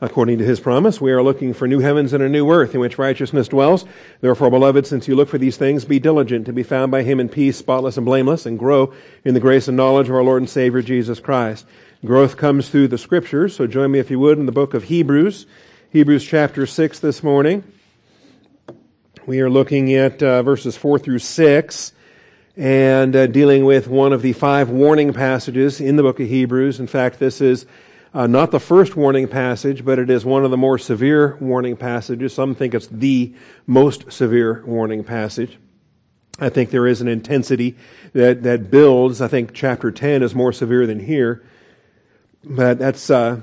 According to his promise, we are looking for new heavens and a new earth in which righteousness dwells. Therefore, beloved, since you look for these things, be diligent to be found by him in peace, spotless and blameless, and grow in the grace and knowledge of our Lord and Savior Jesus Christ. Growth comes through the scriptures, so join me if you would in the book of Hebrews, Hebrews chapter 6 this morning. We are looking at uh, verses 4 through 6 and uh, dealing with one of the five warning passages in the book of Hebrews. In fact, this is uh, not the first warning passage, but it is one of the more severe warning passages. Some think it's the most severe warning passage. I think there is an intensity that, that builds. I think chapter 10 is more severe than here. But that's, uh,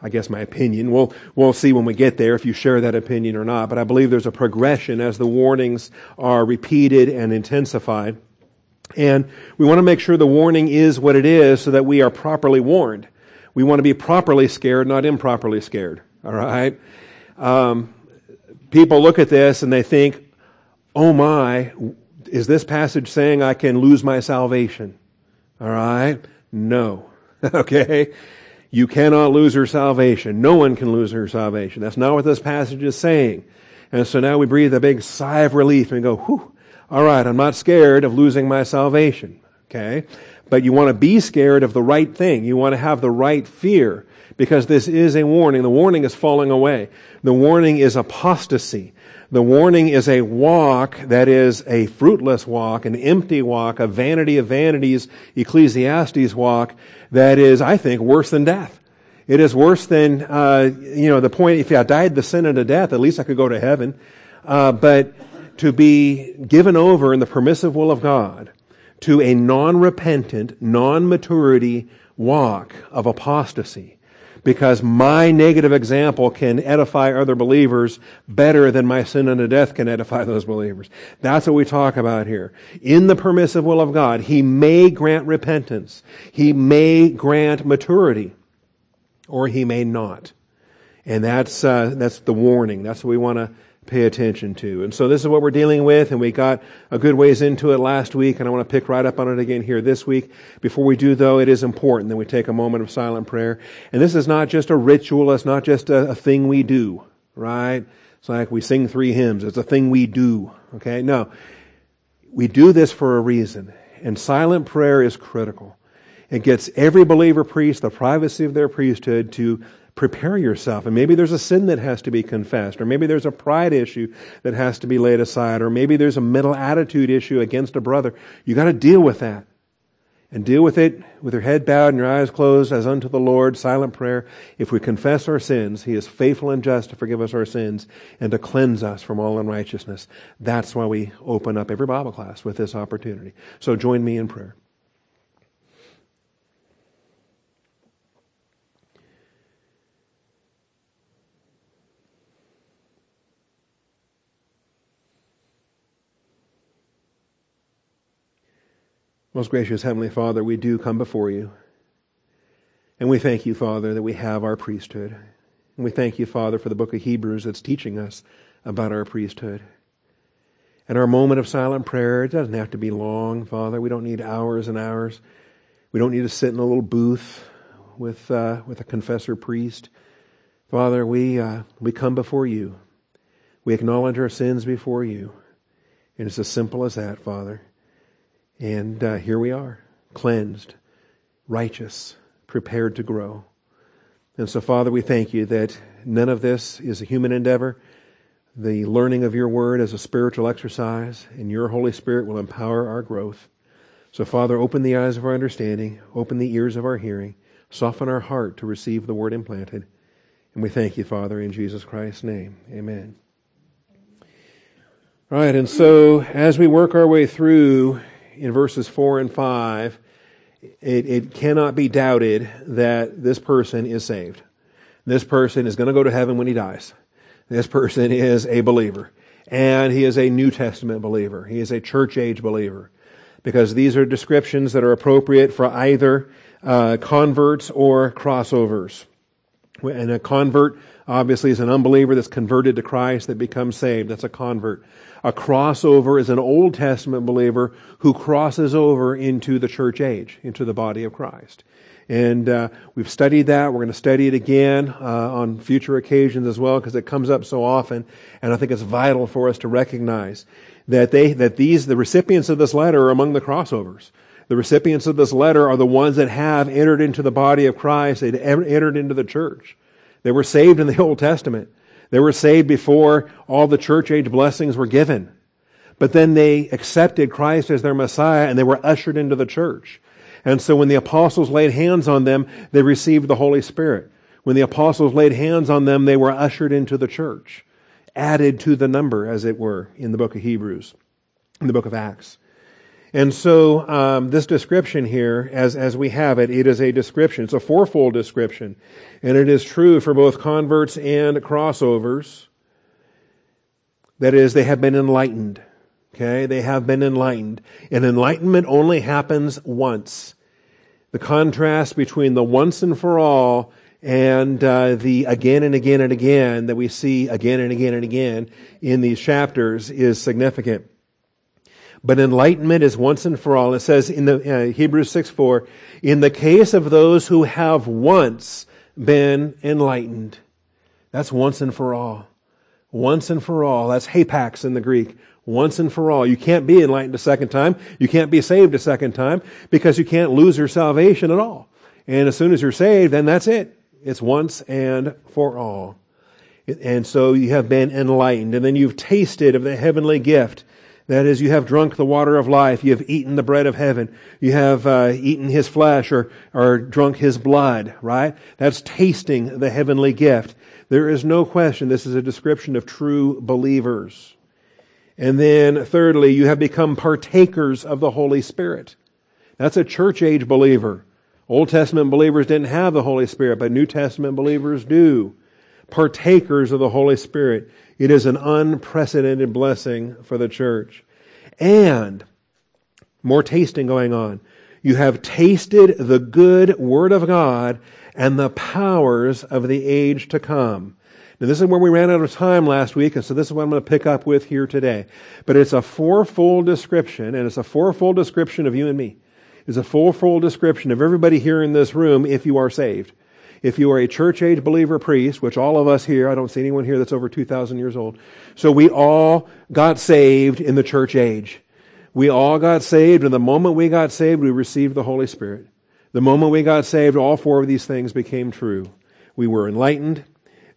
I guess, my opinion. We'll, we'll see when we get there if you share that opinion or not. But I believe there's a progression as the warnings are repeated and intensified. And we want to make sure the warning is what it is so that we are properly warned. We want to be properly scared, not improperly scared. All right? Um, people look at this and they think, oh my, is this passage saying I can lose my salvation? All right? No. okay? You cannot lose your salvation. No one can lose their salvation. That's not what this passage is saying. And so now we breathe a big sigh of relief and go, whew, all right, I'm not scared of losing my salvation. Okay? But you want to be scared of the right thing. You want to have the right fear because this is a warning. The warning is falling away. The warning is apostasy. The warning is a walk that is a fruitless walk, an empty walk, a vanity of vanities, Ecclesiastes walk that is, I think, worse than death. It is worse than, uh, you know, the point, if I died the sin unto death, at least I could go to heaven. Uh, but to be given over in the permissive will of God to a non-repentant, non-maturity walk of apostasy. Because my negative example can edify other believers better than my sin unto death can edify those believers. That's what we talk about here. In the permissive will of God, He may grant repentance. He may grant maturity. Or He may not. And that's, uh, that's the warning. That's what we want to pay attention to. And so this is what we're dealing with, and we got a good ways into it last week, and I want to pick right up on it again here this week. Before we do, though, it is important that we take a moment of silent prayer. And this is not just a ritual, it's not just a, a thing we do, right? It's like we sing three hymns, it's a thing we do, okay? No. We do this for a reason, and silent prayer is critical. It gets every believer priest the privacy of their priesthood to prepare yourself. And maybe there's a sin that has to be confessed, or maybe there's a pride issue that has to be laid aside, or maybe there's a mental attitude issue against a brother. You got to deal with that. And deal with it with your head bowed and your eyes closed as unto the Lord, silent prayer. If we confess our sins, He is faithful and just to forgive us our sins and to cleanse us from all unrighteousness. That's why we open up every Bible class with this opportunity. So join me in prayer. Most gracious Heavenly Father, we do come before you. And we thank you, Father, that we have our priesthood. And we thank you, Father, for the book of Hebrews that's teaching us about our priesthood. And our moment of silent prayer, it doesn't have to be long, Father. We don't need hours and hours. We don't need to sit in a little booth with, uh, with a confessor priest. Father, we, uh, we come before you. We acknowledge our sins before you. And it's as simple as that, Father. And uh, here we are, cleansed, righteous, prepared to grow. And so, Father, we thank you that none of this is a human endeavor. The learning of your word is a spiritual exercise, and your Holy Spirit will empower our growth. So, Father, open the eyes of our understanding, open the ears of our hearing, soften our heart to receive the word implanted. And we thank you, Father, in Jesus Christ's name. Amen. All right, and so as we work our way through in verses 4 and 5, it, it cannot be doubted that this person is saved. This person is going to go to heaven when he dies. This person is a believer. And he is a New Testament believer. He is a church age believer. Because these are descriptions that are appropriate for either uh, converts or crossovers. And a convert, obviously, is an unbeliever that's converted to Christ that becomes saved. That's a convert. A crossover is an Old Testament believer who crosses over into the church age, into the body of Christ. And uh, we've studied that. We're going to study it again uh, on future occasions as well because it comes up so often. And I think it's vital for us to recognize that they that these the recipients of this letter are among the crossovers. The recipients of this letter are the ones that have entered into the body of Christ. They entered into the church. They were saved in the Old Testament. They were saved before all the church age blessings were given. But then they accepted Christ as their Messiah and they were ushered into the church. And so when the apostles laid hands on them, they received the Holy Spirit. When the apostles laid hands on them, they were ushered into the church, added to the number, as it were, in the book of Hebrews, in the book of Acts. And so um, this description here, as as we have it, it is a description. It's a fourfold description, and it is true for both converts and crossovers. That is, they have been enlightened. Okay, they have been enlightened. And enlightenment only happens once. The contrast between the once and for all and uh, the again and again and again that we see again and again and again in these chapters is significant. But enlightenment is once and for all. It says in the uh, Hebrews 6 4, in the case of those who have once been enlightened. That's once and for all. Once and for all. That's hapax in the Greek once and for all. You can't be enlightened a second time. You can't be saved a second time because you can't lose your salvation at all. And as soon as you're saved, then that's it. It's once and for all. And so you have been enlightened and then you've tasted of the heavenly gift. That is, you have drunk the water of life. You have eaten the bread of heaven. You have uh, eaten his flesh or, or drunk his blood, right? That's tasting the heavenly gift. There is no question this is a description of true believers. And then thirdly, you have become partakers of the Holy Spirit. That's a church age believer. Old Testament believers didn't have the Holy Spirit, but New Testament believers do. Partakers of the Holy Spirit. It is an unprecedented blessing for the church. And more tasting going on. You have tasted the good Word of God and the powers of the age to come. Now, this is where we ran out of time last week, and so this is what I'm going to pick up with here today. But it's a fourfold description, and it's a fourfold description of you and me. It's a fourfold description of everybody here in this room if you are saved. If you are a church age believer priest, which all of us here, I don't see anyone here that's over 2,000 years old. So we all got saved in the church age. We all got saved, and the moment we got saved, we received the Holy Spirit. The moment we got saved, all four of these things became true. We were enlightened.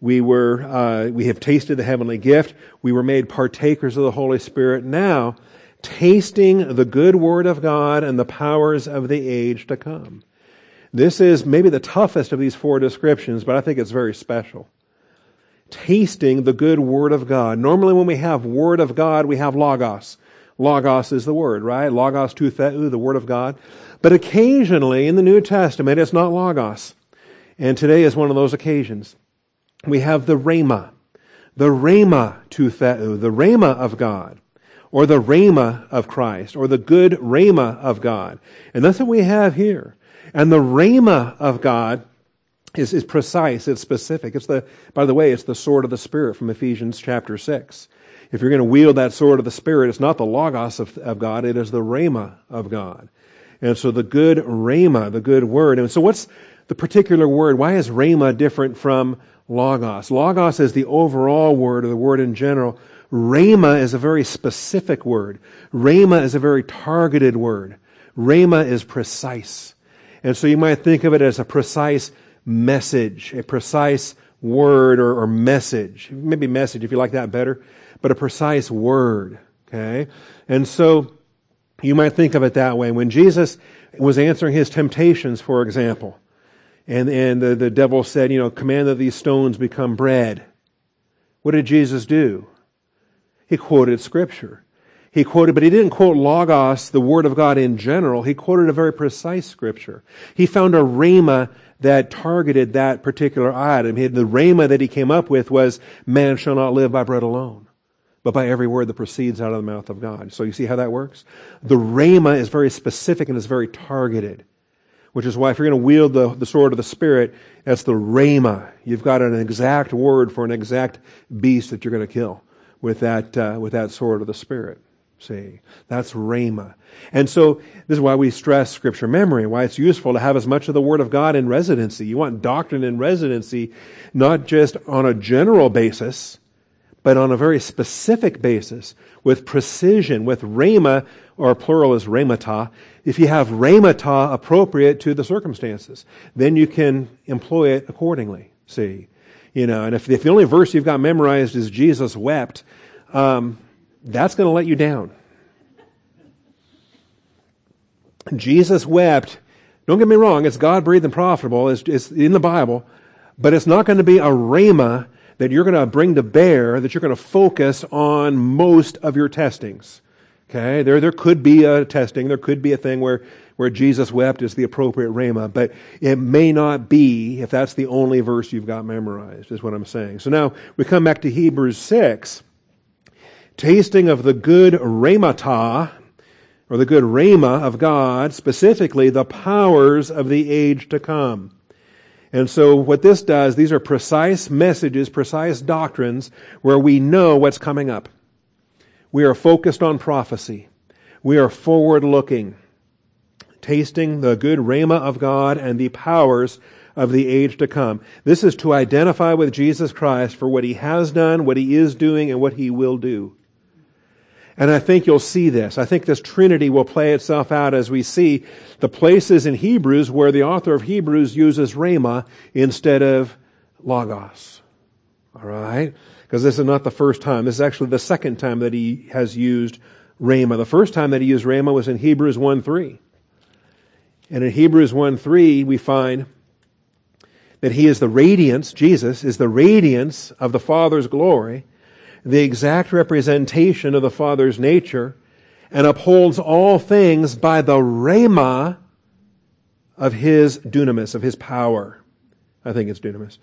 We were, uh, we have tasted the heavenly gift. We were made partakers of the Holy Spirit. Now, tasting the good word of God and the powers of the age to come. This is maybe the toughest of these four descriptions, but I think it's very special. Tasting the good word of God. Normally when we have word of God, we have logos. Logos is the word, right? Logos tou theou, the word of God. But occasionally in the New Testament, it's not logos. And today is one of those occasions we have the Rhema, the Rhema tou theou, the Rhema of God, or the Rhema of Christ, or the good Rhema of God. And that's what we have here. And the Rhema of God is, is precise, it's specific. It's the, by the way, it's the sword of the Spirit from Ephesians chapter 6. If you're going to wield that sword of the Spirit, it's not the Logos of, of God, it is the Rhema of God. And so the good Rhema, the good word. And so what's the particular word? Why is Rhema different from logos. Logos is the overall word or the word in general. Rhema is a very specific word. Rhema is a very targeted word. Rhema is precise. And so you might think of it as a precise message, a precise word or, or message. Maybe message if you like that better, but a precise word. Okay? And so you might think of it that way. When Jesus was answering his temptations, for example, and, and the, the devil said, you know, command that these stones become bread. What did Jesus do? He quoted scripture. He quoted, but he didn't quote Logos, the Word of God in general. He quoted a very precise scripture. He found a rhema that targeted that particular item. The rhema that he came up with was, man shall not live by bread alone, but by every word that proceeds out of the mouth of God. So you see how that works? The rhema is very specific and is very targeted which is why if you're going to wield the, the sword of the Spirit, that's the rhema. You've got an exact word for an exact beast that you're going to kill with that, uh, with that sword of the Spirit. See, that's Rhema. And so this is why we stress scripture memory, why it's useful to have as much of the Word of God in residency. You want doctrine in residency, not just on a general basis, but on a very specific basis, with precision, with Rhema, or plural is Rhemata. If you have Rhemata appropriate to the circumstances, then you can employ it accordingly. See, you know, and if, if the only verse you've got memorized is Jesus wept, um, that's going to let you down. Jesus wept. Don't get me wrong, it's God breathed and profitable. It's, it's, in the Bible. But it's not going to be a rhema that you're going to bring to bear, that you're going to focus on most of your testings. Okay? There, there could be a testing, there could be a thing where, where Jesus wept is the appropriate rhema, but it may not be if that's the only verse you've got memorized, is what I'm saying. So now we come back to Hebrews 6 tasting of the good rhemata, or the good rhema of God, specifically the powers of the age to come. And so what this does, these are precise messages, precise doctrines where we know what's coming up. We are focused on prophecy. We are forward looking, tasting the good rhema of God and the powers of the age to come. This is to identify with Jesus Christ for what he has done, what he is doing, and what he will do. And I think you'll see this. I think this Trinity will play itself out as we see the places in Hebrews where the author of Hebrews uses Rhema instead of Logos. Alright? Because this is not the first time. This is actually the second time that he has used Rhema. The first time that he used Rhema was in Hebrews 1 3. And in Hebrews 1 3, we find that he is the radiance, Jesus is the radiance of the Father's glory the exact representation of the Father's nature and upholds all things by the rhema of his dunamis, of his power. I think it's dunamis.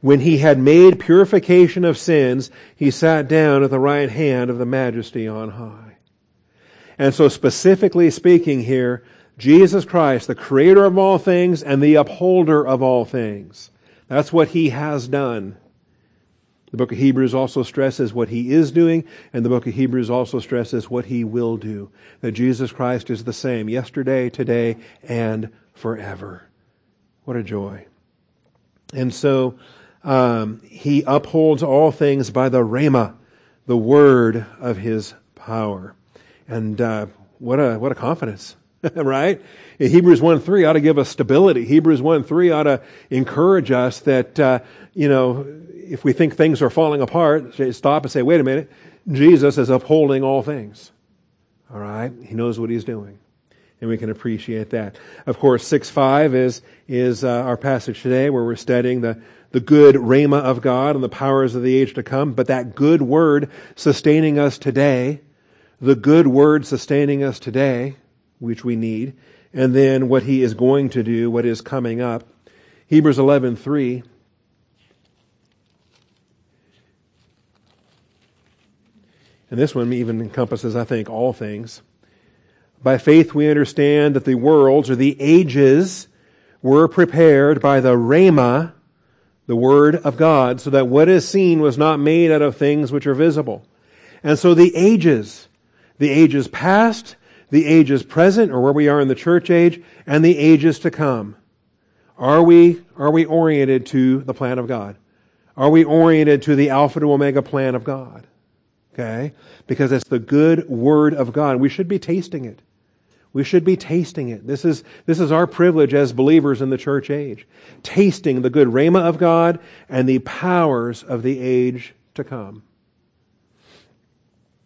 When he had made purification of sins, he sat down at the right hand of the majesty on high. And so specifically speaking here, Jesus Christ, the creator of all things and the upholder of all things. That's what he has done. The book of Hebrews also stresses what he is doing, and the book of Hebrews also stresses what he will do. That Jesus Christ is the same yesterday, today, and forever. What a joy. And so, um, he upholds all things by the Rhema, the word of his power. And, uh, what a, what a confidence. right? In Hebrews 1 3 ought to give us stability. Hebrews 1 3 ought to encourage us that, uh, you know, if we think things are falling apart, stop and say, wait a minute, Jesus is upholding all things. All right? He knows what he's doing. And we can appreciate that. Of course, 6 5 is, is uh, our passage today where we're studying the, the good rhema of God and the powers of the age to come. But that good word sustaining us today, the good word sustaining us today, which we need, and then what he is going to do, what is coming up. Hebrews 11 3 And this one even encompasses, I think, all things. By faith we understand that the worlds or the ages were prepared by the Rhema, the Word of God, so that what is seen was not made out of things which are visible. And so the ages, the ages past, the ages present, or where we are in the church age, and the ages to come. Are we, are we oriented to the plan of God? Are we oriented to the Alpha to Omega plan of God? Okay? Because it's the good word of God. We should be tasting it. We should be tasting it. This is, this is our privilege as believers in the church age. Tasting the good rhema of God and the powers of the age to come.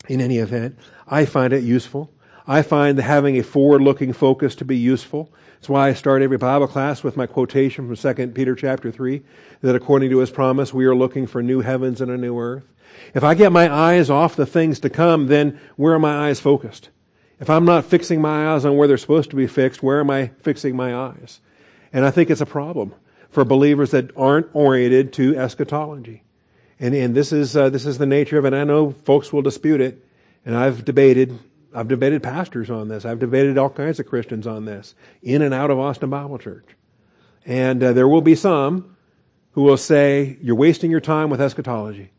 In any event, I find it useful. I find having a forward-looking focus to be useful. That's why I start every Bible class with my quotation from 2 Peter chapter 3, that according to his promise, we are looking for new heavens and a new earth. If I get my eyes off the things to come, then where are my eyes focused? If I'm not fixing my eyes on where they're supposed to be fixed, where am I fixing my eyes? And I think it's a problem for believers that aren't oriented to eschatology. And, and this is, uh, this is the nature of it. I know folks will dispute it, and I've debated, I've debated pastors on this. I've debated all kinds of Christians on this, in and out of Austin Bible Church. And uh, there will be some who will say, you're wasting your time with eschatology.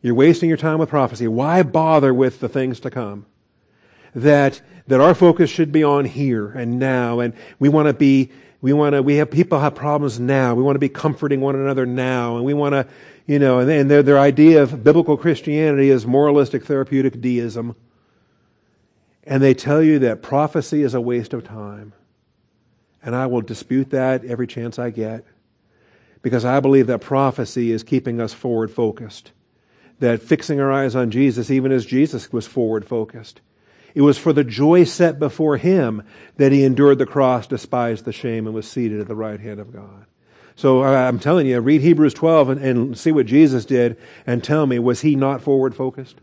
You're wasting your time with prophecy. Why bother with the things to come? that, that our focus should be on here and now. And we want to be, we want to, we have people have problems now. We want to be comforting one another now. And we want to, you know, and, and their, their idea of biblical Christianity is moralistic therapeutic deism. And they tell you that prophecy is a waste of time. And I will dispute that every chance I get because I believe that prophecy is keeping us forward focused. That fixing our eyes on Jesus, even as Jesus was forward focused. It was for the joy set before him that he endured the cross, despised the shame, and was seated at the right hand of God. So I'm telling you, read Hebrews 12 and, and see what Jesus did and tell me, was he not forward focused?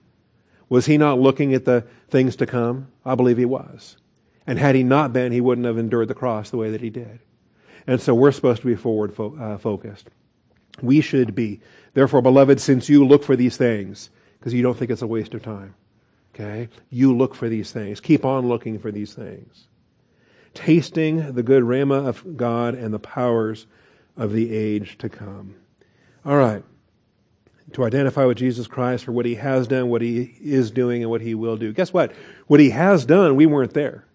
Was he not looking at the things to come? I believe he was. And had he not been, he wouldn't have endured the cross the way that he did. And so we're supposed to be forward fo- uh, focused. We should be. Therefore, beloved, since you look for these things, because you don't think it's a waste of time, okay? You look for these things. Keep on looking for these things. Tasting the good Rhema of God and the powers of the age to come. All right. To identify with Jesus Christ for what he has done, what he is doing, and what he will do. Guess what? What he has done, we weren't there.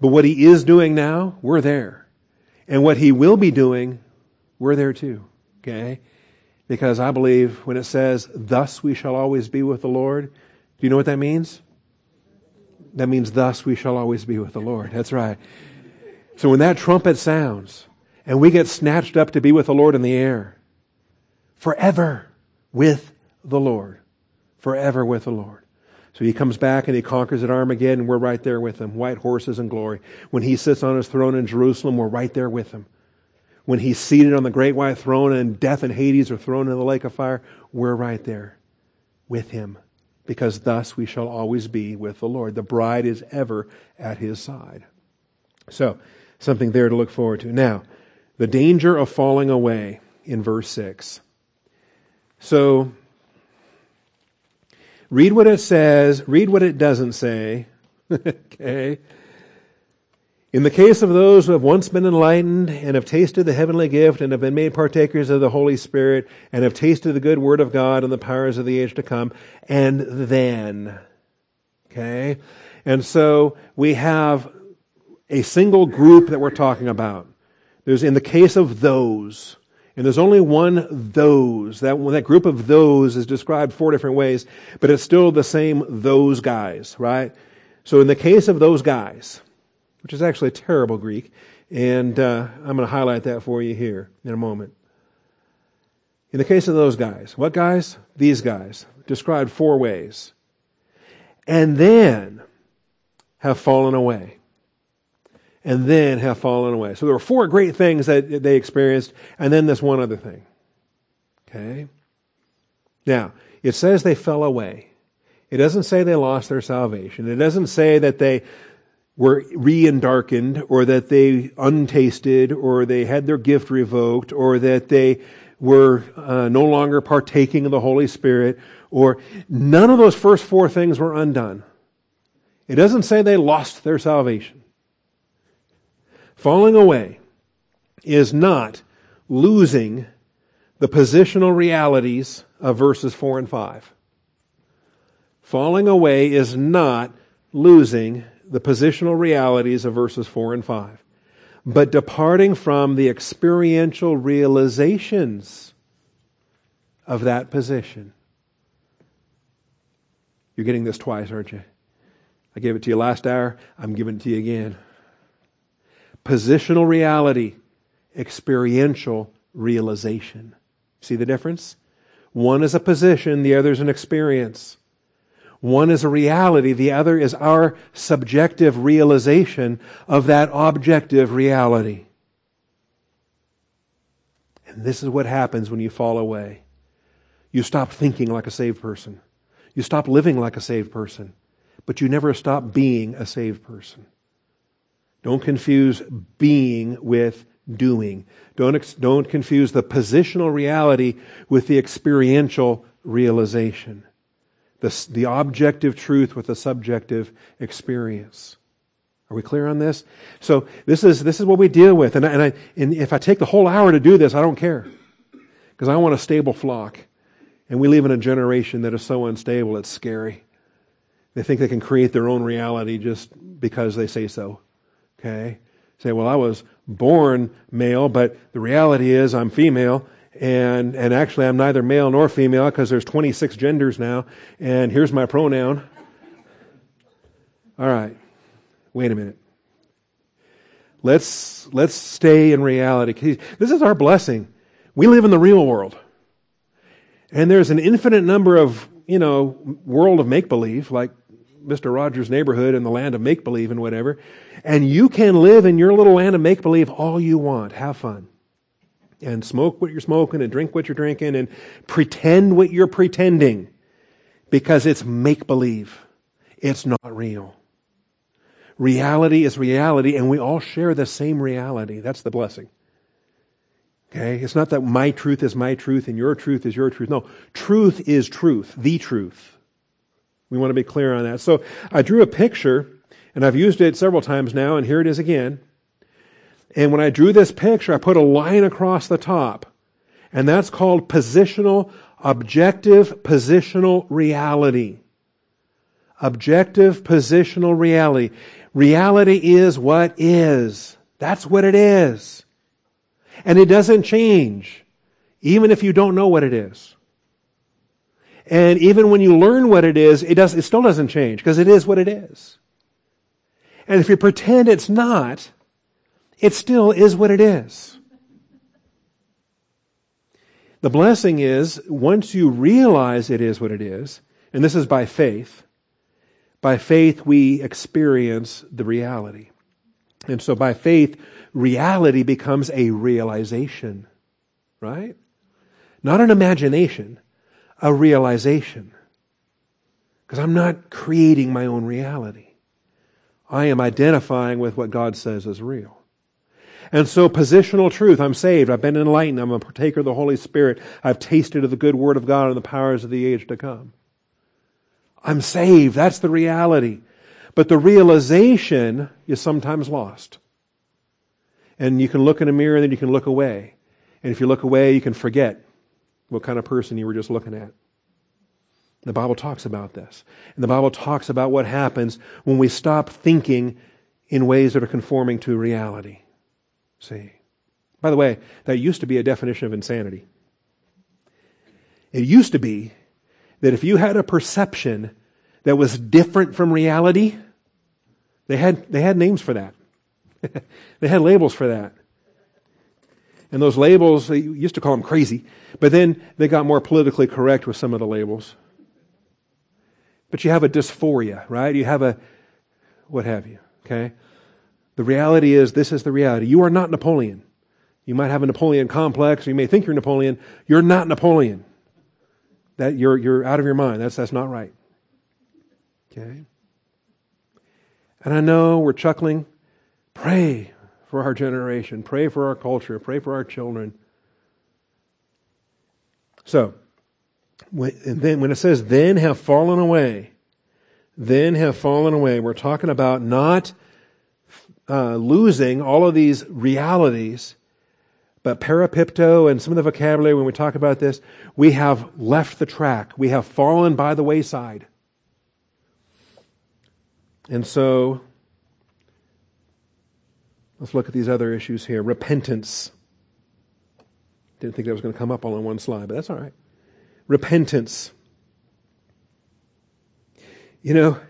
But what he is doing now, we're there. And what he will be doing, we're there too. Okay? Because I believe when it says, thus we shall always be with the Lord, do you know what that means? That means thus we shall always be with the Lord. That's right. So when that trumpet sounds and we get snatched up to be with the Lord in the air, forever with the Lord. Forever with the Lord. So he comes back and he conquers at Armageddon, and we're right there with him. White horses and glory. When he sits on his throne in Jerusalem, we're right there with him. When he's seated on the great white throne and death and Hades are thrown in the lake of fire, we're right there with him. Because thus we shall always be with the Lord. The bride is ever at his side. So, something there to look forward to. Now, the danger of falling away in verse 6. So, Read what it says, read what it doesn't say. okay? In the case of those who have once been enlightened and have tasted the heavenly gift and have been made partakers of the Holy Spirit and have tasted the good word of God and the powers of the age to come, and then, okay? And so we have a single group that we're talking about. There's in the case of those, and there's only one those. That, that group of those is described four different ways, but it's still the same those guys, right? So in the case of those guys, which is actually terrible Greek, and uh, I'm going to highlight that for you here in a moment. In the case of those guys, what guys? These guys, described four ways. And then have fallen away and then have fallen away. So there were four great things that they experienced, and then this one other thing. Okay? Now, it says they fell away. It doesn't say they lost their salvation. It doesn't say that they were re-darkened or that they untasted or they had their gift revoked or that they were uh, no longer partaking of the Holy Spirit or none of those first four things were undone. It doesn't say they lost their salvation. Falling away is not losing the positional realities of verses 4 and 5. Falling away is not losing the positional realities of verses 4 and 5, but departing from the experiential realizations of that position. You're getting this twice, aren't you? I gave it to you last hour. I'm giving it to you again positional reality, experiential realization. See the difference? One is a position, the other is an experience. One is a reality, the other is our subjective realization of that objective reality. And this is what happens when you fall away. You stop thinking like a saved person. You stop living like a saved person. But you never stop being a saved person. Don't confuse being with doing. Don't, don't confuse the positional reality with the experiential realization. The, the objective truth with the subjective experience. Are we clear on this? So this is, this is what we deal with. And, I, and, I, and if I take the whole hour to do this, I don't care. Because I want a stable flock. And we live in a generation that is so unstable, it's scary. They think they can create their own reality just because they say so. Okay? Say, well, I was born male, but the reality is I'm female, and, and actually I'm neither male nor female because there's 26 genders now, and here's my pronoun. All right. Wait a minute. Let's, let's stay in reality. This is our blessing. We live in the real world. And there's an infinite number of, you know, world of make believe, like Mr. Rogers' neighborhood and the land of make believe and whatever. And you can live in your little land of make believe all you want. Have fun. And smoke what you're smoking and drink what you're drinking and pretend what you're pretending because it's make believe. It's not real. Reality is reality and we all share the same reality. That's the blessing. Okay? It's not that my truth is my truth and your truth is your truth. No. Truth is truth. The truth. We want to be clear on that. So I drew a picture, and I've used it several times now, and here it is again. And when I drew this picture, I put a line across the top. And that's called positional, objective positional reality. Objective positional reality. Reality is what is. That's what it is. And it doesn't change, even if you don't know what it is. And even when you learn what it is, it, does, it still doesn't change because it is what it is. And if you pretend it's not, it still is what it is. The blessing is once you realize it is what it is, and this is by faith, by faith we experience the reality. And so by faith, reality becomes a realization, right? Not an imagination, a realization. Because I'm not creating my own reality. I am identifying with what God says is real. And so positional truth, I'm saved, I've been enlightened, I'm a partaker of the Holy Spirit, I've tasted of the good word of God and the powers of the age to come. I'm saved, that's the reality. But the realization is sometimes lost. And you can look in a mirror and then you can look away. And if you look away, you can forget what kind of person you were just looking at. The Bible talks about this. And the Bible talks about what happens when we stop thinking in ways that are conforming to reality. See? By the way, that used to be a definition of insanity. It used to be that if you had a perception that was different from reality, they had, they had names for that. they had labels for that. And those labels, they used to call them crazy, but then they got more politically correct with some of the labels. But you have a dysphoria, right? You have a, what have you, okay? The reality is, this is the reality. You are not Napoleon. You might have a Napoleon complex, or you may think you're Napoleon. You're not Napoleon. That you're, you're out of your mind. That's, that's not right. Okay? And I know we're chuckling. Pray for our generation. Pray for our culture. Pray for our children. So, and then when it says then have fallen away, then have fallen away, we're talking about not uh, losing all of these realities, but parapipto and some of the vocabulary when we talk about this, we have left the track. We have fallen by the wayside. And so, let's look at these other issues here. Repentance. Didn't think that was going to come up all in one slide, but that's all right. Repentance. You know,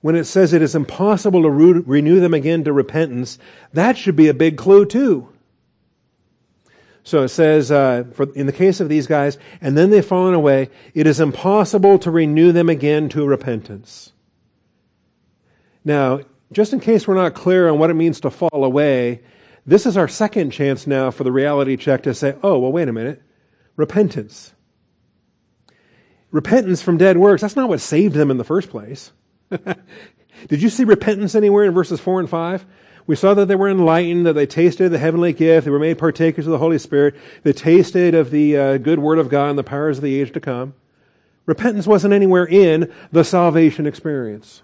when it says it is impossible to re- renew them again to repentance, that should be a big clue too. So it says, uh, for, in the case of these guys, and then they've fallen away, it is impossible to renew them again to repentance. Now, just in case we're not clear on what it means to fall away, this is our second chance now for the reality check to say, oh, well, wait a minute. Repentance. Repentance from dead works, that's not what saved them in the first place. Did you see repentance anywhere in verses 4 and 5? We saw that they were enlightened, that they tasted the heavenly gift, they were made partakers of the Holy Spirit, they tasted of the uh, good word of God and the powers of the age to come. Repentance wasn't anywhere in the salvation experience.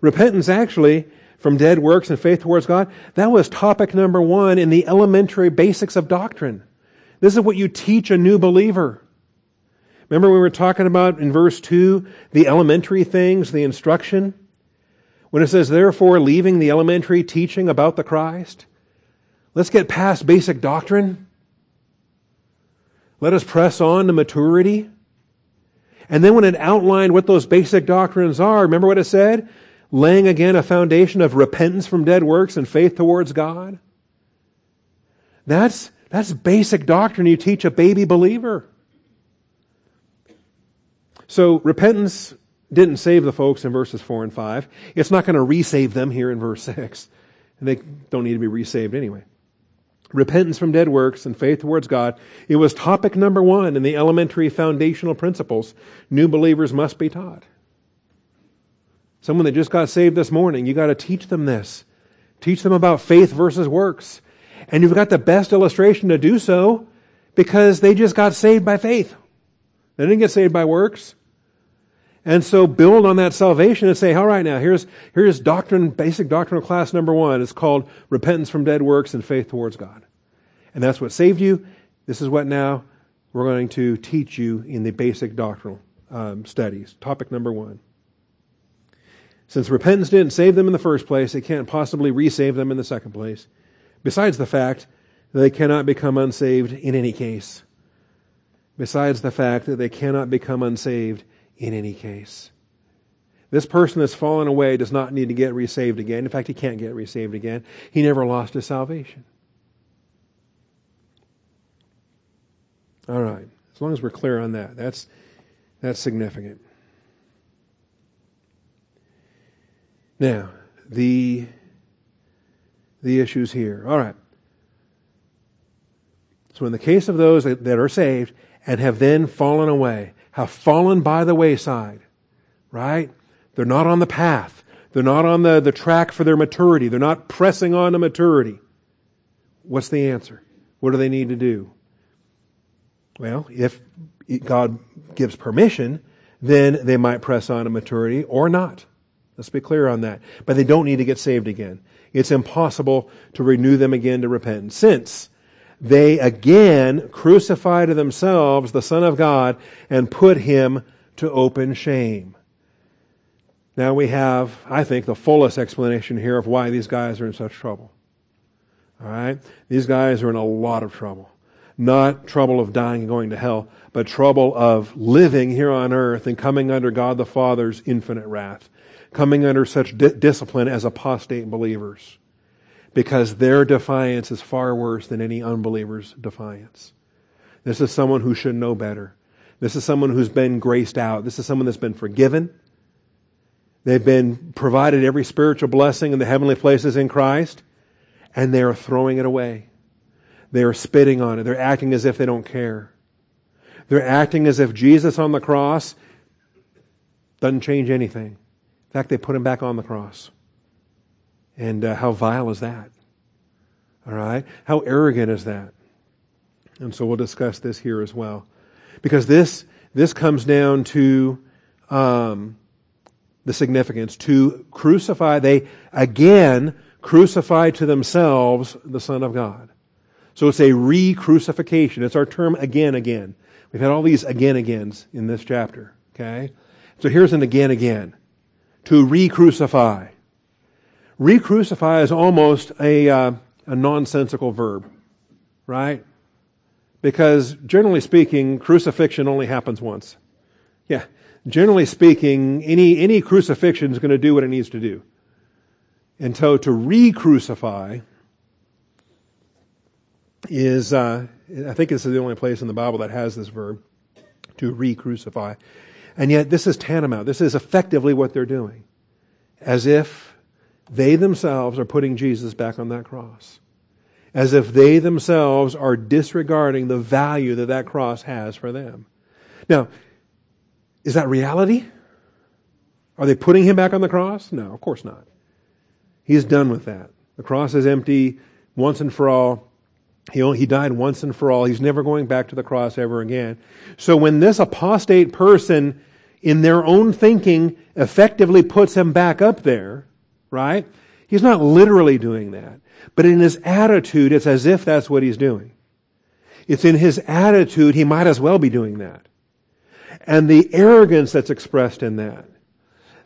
Repentance actually, from dead works and faith towards God, that was topic number one in the elementary basics of doctrine. This is what you teach a new believer. Remember we were talking about in verse 2 the elementary things, the instruction? When it says, therefore, leaving the elementary teaching about the Christ, let's get past basic doctrine. Let us press on to maturity. And then when it outlined what those basic doctrines are, remember what it said? Laying again a foundation of repentance from dead works and faith towards God. That's, that's basic doctrine you teach a baby believer. So repentance didn't save the folks in verses 4 and 5. It's not going to resave them here in verse 6. And they don't need to be resaved anyway. Repentance from dead works and faith towards God. It was topic number one in the elementary foundational principles new believers must be taught. Someone that just got saved this morning, you got to teach them this. Teach them about faith versus works. And you've got the best illustration to do so because they just got saved by faith. They didn't get saved by works. And so build on that salvation and say, all right, now here's, here's doctrine, basic doctrinal class number one. It's called repentance from dead works and faith towards God. And that's what saved you. This is what now we're going to teach you in the basic doctrinal um, studies. Topic number one. Since repentance didn't save them in the first place, it can't possibly resave them in the second place. Besides the fact that they cannot become unsaved in any case. Besides the fact that they cannot become unsaved in any case. This person that's fallen away does not need to get resaved again. In fact, he can't get resaved again. He never lost his salvation. All right. As long as we're clear on that, that's, that's significant. Now, the, the issues here. All right. So, in the case of those that, are saved and have then fallen away, have fallen by the wayside, right? They're not on the path. They're not on the, the track for their maturity. They're not pressing on to maturity. What's the answer? What do they need to do? Well, if God gives permission, then they might press on to maturity or not. Let's be clear on that. But they don't need to get saved again. It's impossible to renew them again to repentance since they again crucify to themselves the Son of God and put him to open shame. Now we have, I think, the fullest explanation here of why these guys are in such trouble. All right? These guys are in a lot of trouble. Not trouble of dying and going to hell, but trouble of living here on earth and coming under God the Father's infinite wrath, coming under such di- discipline as apostate believers because their defiance is far worse than any unbeliever's defiance. This is someone who should know better. This is someone who's been graced out. This is someone that's been forgiven. They've been provided every spiritual blessing in the heavenly places in Christ, and they are throwing it away. They are spitting on it. They're acting as if they don't care. They're acting as if Jesus on the cross doesn't change anything. In fact, they put him back on the cross. And uh, how vile is that? All right? How arrogant is that? And so we'll discuss this here as well. Because this, this comes down to um, the significance. To crucify, they again crucify to themselves the Son of God. So it's a re crucifixion. It's our term again, again. We've had all these again, agains in this chapter. Okay? So here's an again, again. To re crucify. Re crucify is almost a, uh, a nonsensical verb, right? Because generally speaking, crucifixion only happens once. Yeah. Generally speaking, any, any crucifixion is going to do what it needs to do. And so to re-crucify is, uh, I think this is the only place in the Bible that has this verb, to re-crucify. And yet this is tantamount. This is effectively what they're doing. As if they themselves are putting Jesus back on that cross. As if they themselves are disregarding the value that that cross has for them. Now, is that reality? Are they putting him back on the cross? No, of course not. He's done with that. The cross is empty once and for all. He, he died once and for all. He's never going back to the cross ever again. So when this apostate person, in their own thinking, effectively puts him back up there, right? He's not literally doing that. But in his attitude, it's as if that's what he's doing. It's in his attitude, he might as well be doing that. And the arrogance that's expressed in that.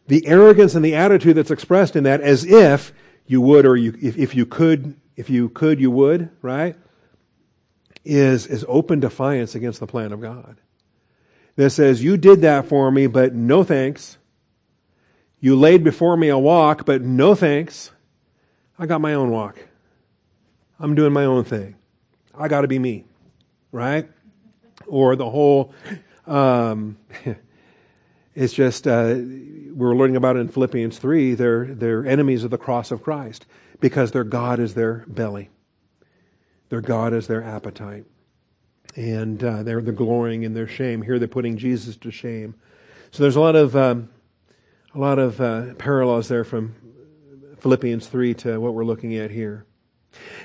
The arrogance and the attitude that's expressed in that as if you would or you, if, if you could, if you could, you would, right? Is, is open defiance against the plan of God. That says, you did that for me, but no thanks. You laid before me a walk, but no thanks. I got my own walk. I'm doing my own thing. I got to be me, right? Or the whole, um, it's just uh, we're learning about it in Philippians three. They're they're enemies of the cross of Christ because their God is their belly, their God is their appetite, and uh, they're they're glorying in their shame. Here they're putting Jesus to shame. So there's a lot of um, a lot of uh, parallels there from Philippians three to what we're looking at here.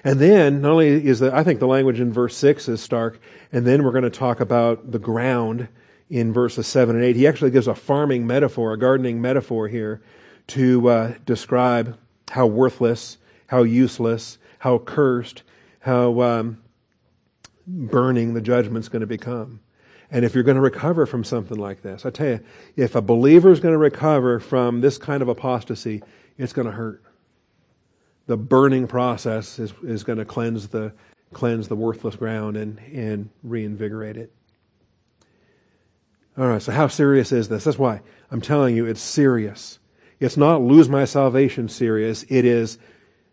And then, not only is the, I think the language in verse 6 is stark, and then we're going to talk about the ground in verses 7 and 8. He actually gives a farming metaphor, a gardening metaphor here to uh, describe how worthless, how useless, how cursed, how um, burning the judgment's going to become. And if you're going to recover from something like this, I tell you, if a believer is going to recover from this kind of apostasy, it's going to hurt the burning process is, is going to cleanse the cleanse the worthless ground and, and reinvigorate it. All right, so how serious is this? That's why I'm telling you it's serious. It's not lose my salvation serious. It is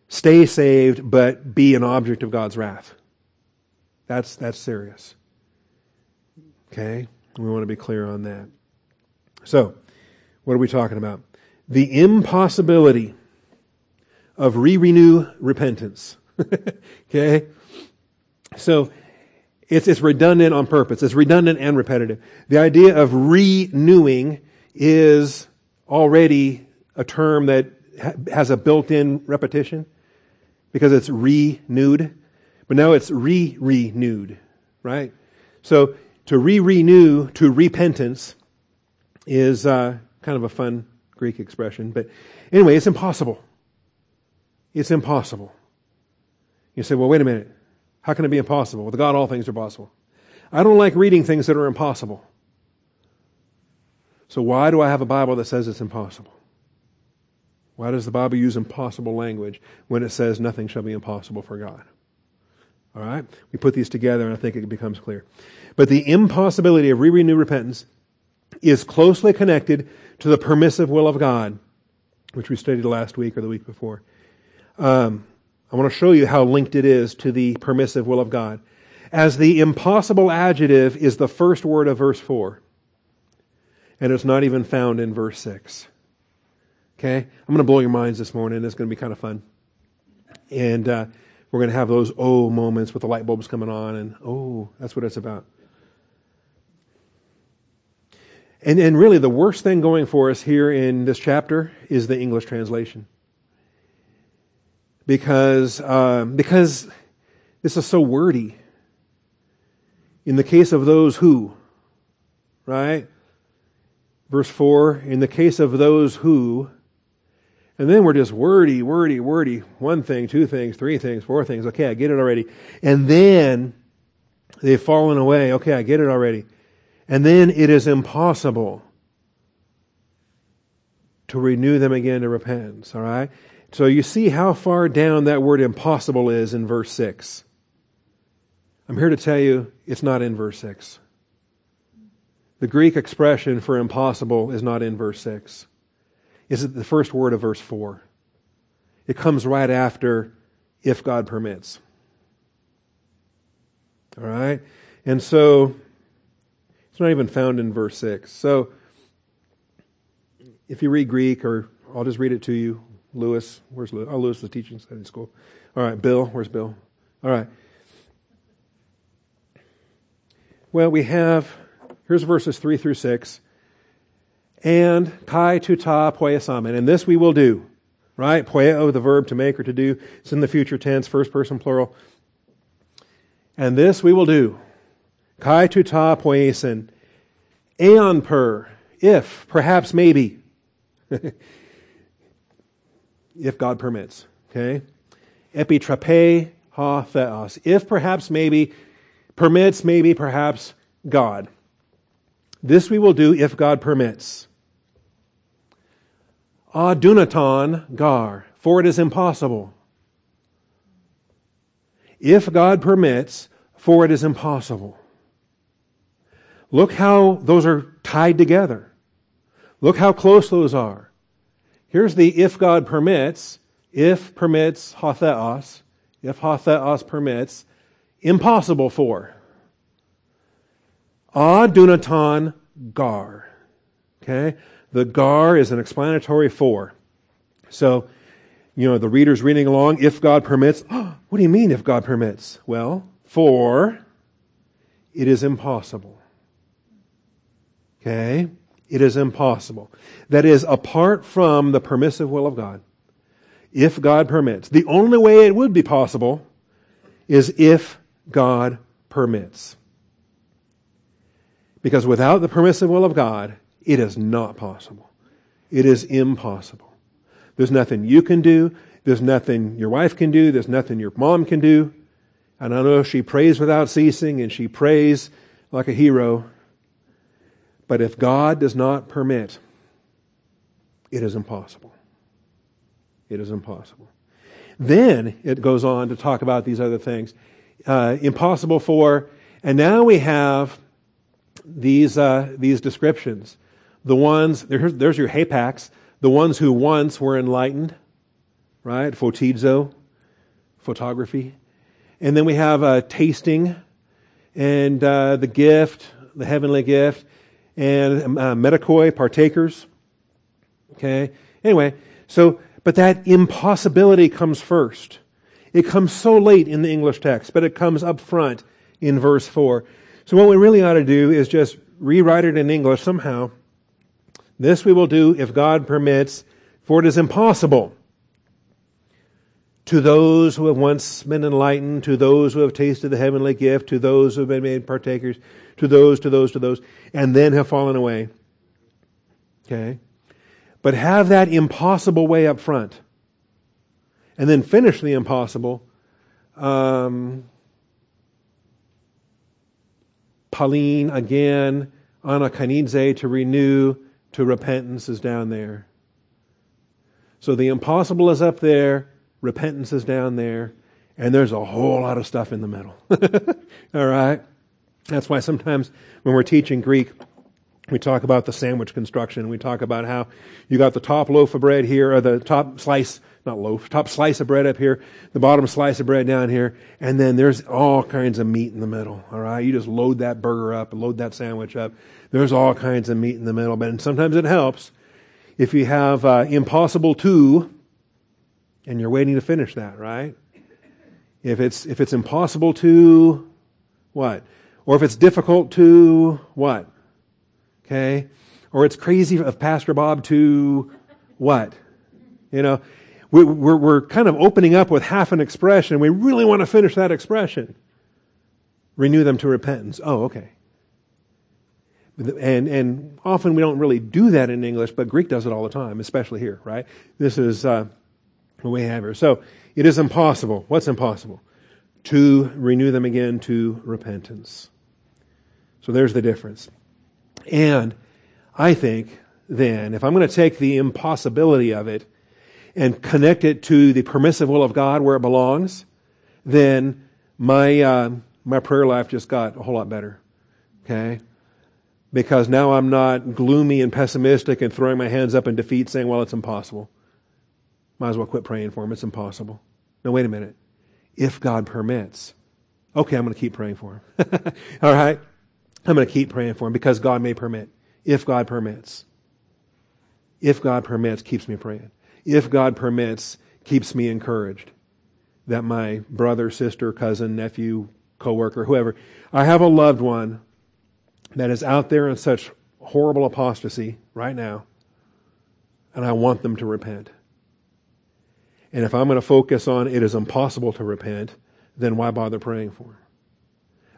stay saved but be an object of God's wrath. That's that's serious. Okay? We want to be clear on that. So, what are we talking about? The impossibility of re-renew repentance. okay? So, it's, it's redundant on purpose. It's redundant and repetitive. The idea of renewing is already a term that ha- has a built-in repetition because it's renewed. But now it's re-renewed, right? So to re-renew to repentance is uh, kind of a fun Greek expression. But anyway, it's impossible. It's impossible. You say, well, wait a minute. How can it be impossible? With God, all things are possible. I don't like reading things that are impossible. So why do I have a Bible that says it's impossible? Why does the Bible use impossible language when it says nothing shall be impossible for God? All right? We put these together and I think it becomes clear. But the impossibility of re-renew repentance is closely connected to the permissive will of God, which we studied last week or the week before. Um, I want to show you how linked it is to the permissive will of God. As the impossible adjective is the first word of verse 4, and it's not even found in verse 6. Okay? I'm going to blow your minds this morning. It's going to be kind of fun. And uh, we're going to have those oh moments with the light bulbs coming on, and oh, that's what it's about. And, and really, the worst thing going for us here in this chapter is the English translation because, uh, because this is so wordy. In the case of those who, right? Verse 4, in the case of those who, and then we're just wordy, wordy, wordy. One thing, two things, three things, four things. Okay, I get it already. And then they've fallen away. Okay, I get it already. And then it is impossible to renew them again to repentance. All right? So you see how far down that word impossible is in verse 6. I'm here to tell you it's not in verse 6. The Greek expression for impossible is not in verse 6. It's the first word of verse 4. It comes right after if God permits. All right? And so it's not even found in verse 6. So if you read Greek, or I'll just read it to you, Lewis, where's Lewis? Oh, Lewis is teaching Sunday school. All right, Bill, where's Bill? All right. Well, we have, here's verses 3 through 6. And kai tuta poiesamen. And this we will do. Right? Poieo, oh, the verb to make or to do. It's in the future tense, first person plural. And this we will do. Kai tuta poiesin. Aeon per. If, perhaps, maybe. if God permits. Okay? Epitrape ha theos. If perhaps maybe, permits maybe perhaps God. This we will do if God permits. Adunaton gar, for it is impossible. If God permits, for it is impossible. Look how those are tied together. Look how close those are. Here's the if God permits, if permits hotheos, if hotheos permits, impossible for. Adunaton gar. Okay? The gar is an explanatory for. So, you know, the reader's reading along, if God permits. what do you mean if God permits? Well, for it is impossible. Okay? It is impossible. That is, apart from the permissive will of God, if God permits. The only way it would be possible is if God permits. Because without the permissive will of God, it is not possible. It is impossible. There's nothing you can do. There's nothing your wife can do. There's nothing your mom can do. And I know she prays without ceasing and she prays like a hero. But if God does not permit, it is impossible. It is impossible. Then it goes on to talk about these other things. Uh, impossible for, and now we have these, uh, these descriptions. The ones, there's, your hapax, the ones who once were enlightened, right? Photizo, photography. And then we have uh, tasting and uh, the gift, the heavenly gift and uh, metochoi, partakers. Okay? Anyway, so, but that impossibility comes first. It comes so late in the English text, but it comes up front in verse 4. So what we really ought to do is just rewrite it in English somehow. This we will do if God permits, for it is impossible to those who have once been enlightened, to those who have tasted the heavenly gift, to those who have been made partakers, to those, to those, to those, and then have fallen away. Okay? But have that impossible way up front. And then finish the impossible. Um, palin again, anakanidze to renew to repentance is down there. So the impossible is up there, repentance is down there, and there's a whole lot of stuff in the middle. All right? That's why sometimes when we're teaching Greek, we talk about the sandwich construction. We talk about how you got the top loaf of bread here, or the top slice, not loaf, top slice of bread up here, the bottom slice of bread down here, and then there's all kinds of meat in the middle. All right, you just load that burger up and load that sandwich up. There's all kinds of meat in the middle, but sometimes it helps if you have uh, impossible to, and you're waiting to finish that, right? If it's if it's impossible to, what? Or if it's difficult to what? Okay? Or it's crazy of Pastor Bob to what? You know, we're, we're, we're kind of opening up with half an expression. We really want to finish that expression. Renew them to repentance. Oh, okay. And, and often we don't really do that in English, but Greek does it all the time, especially here, right? This is uh, what we have here. So it is impossible. What's impossible? To renew them again to repentance. So there's the difference. And I think then, if I'm going to take the impossibility of it and connect it to the permissive will of God where it belongs, then my, uh, my prayer life just got a whole lot better. Okay? Because now I'm not gloomy and pessimistic and throwing my hands up in defeat saying, well, it's impossible. Might as well quit praying for him. It's impossible. No, wait a minute. If God permits, okay, I'm going to keep praying for him. All right? I'm going to keep praying for him because God may permit. If God permits. If God permits, keeps me praying. If God permits, keeps me encouraged that my brother, sister, cousin, nephew, coworker, whoever, I have a loved one that is out there in such horrible apostasy right now, and I want them to repent. And if I'm going to focus on it is impossible to repent, then why bother praying for him?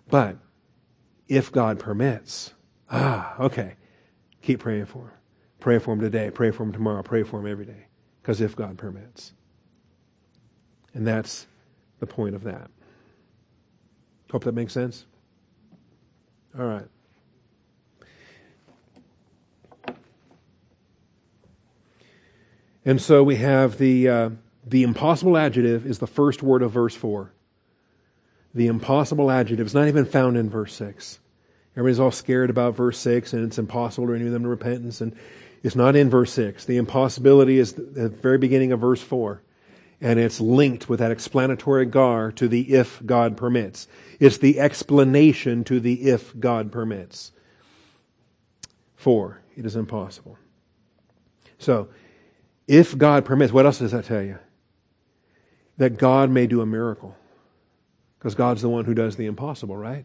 But if God permits. Ah, okay. Keep praying for him. Pray for him today. Pray for him tomorrow. Pray for him every day. Because if God permits. And that's the point of that. Hope that makes sense. All right. And so we have the, uh, the impossible adjective is the first word of verse 4. The impossible adjective is not even found in verse 6. Everybody's all scared about verse 6 and it's impossible to renew them to repentance. And it's not in verse 6. The impossibility is the very beginning of verse 4. And it's linked with that explanatory gar to the if God permits. It's the explanation to the if God permits. For, it is impossible. So, if God permits, what else does that tell you? That God may do a miracle. Because God's the one who does the impossible, right?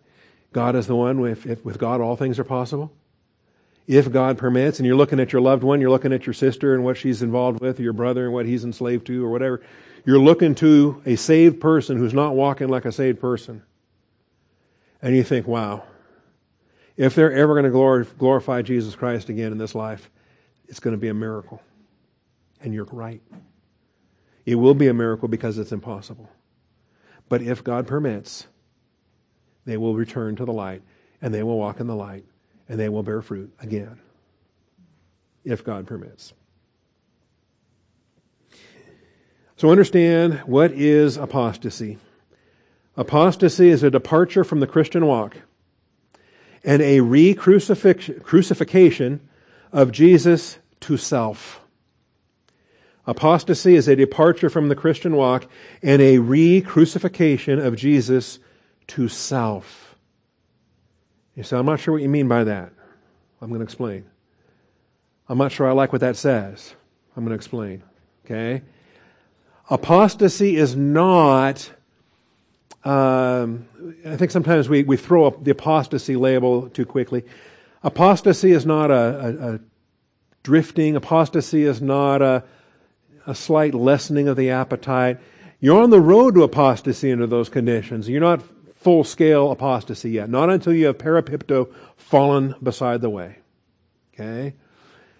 God is the one, with, if, with God all things are possible. If God permits, and you're looking at your loved one, you're looking at your sister and what she's involved with, your brother and what he's enslaved to, or whatever. You're looking to a saved person who's not walking like a saved person. And you think, wow, if they're ever going to glorify Jesus Christ again in this life, it's going to be a miracle. And you're right. It will be a miracle because it's impossible. But if God permits, they will return to the light and they will walk in the light and they will bear fruit again. If God permits. So understand what is apostasy. Apostasy is a departure from the Christian walk and a re crucifixion of Jesus to self. Apostasy is a departure from the Christian walk and a re crucifixion of Jesus to self. You say, I'm not sure what you mean by that. I'm going to explain. I'm not sure I like what that says. I'm going to explain. Okay? Apostasy is not, um, I think sometimes we, we throw up the apostasy label too quickly. Apostasy is not a, a, a drifting, apostasy is not a, a slight lessening of the appetite. You're on the road to apostasy under those conditions. You're not full scale apostasy yet. Not until you have parapipto fallen beside the way. Okay?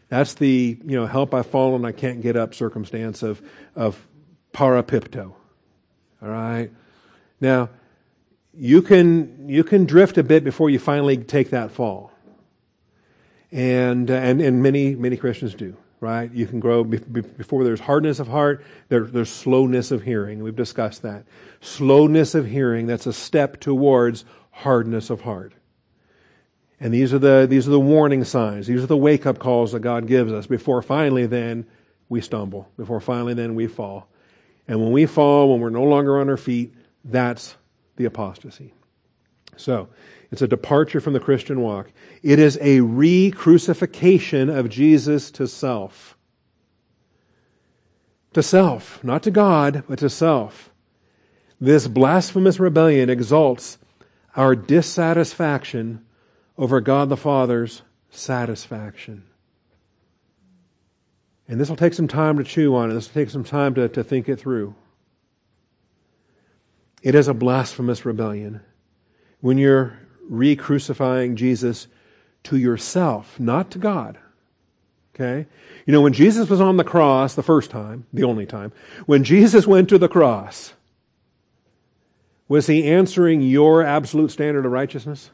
That's the, you know, help I've fallen, I can't get up circumstance of, of parapipto. All right? Now, you can, you can drift a bit before you finally take that fall. And, and, and many, many Christians do, right? You can grow before there's hardness of heart, there, there's slowness of hearing. We've discussed that. Slowness of hearing, that's a step towards hardness of heart. And these are the, these are the warning signs. These are the wake up calls that God gives us before finally then we stumble, before finally then we fall. And when we fall, when we're no longer on our feet, that's the apostasy. So, it's a departure from the Christian walk. It is a re crucifixion of Jesus to self. To self, not to God, but to self. This blasphemous rebellion exalts our dissatisfaction over God the Father's satisfaction. And this will take some time to chew on it. This will take some time to, to think it through. It is a blasphemous rebellion when you're re crucifying Jesus to yourself, not to God. Okay? You know, when Jesus was on the cross the first time, the only time, when Jesus went to the cross, was he answering your absolute standard of righteousness?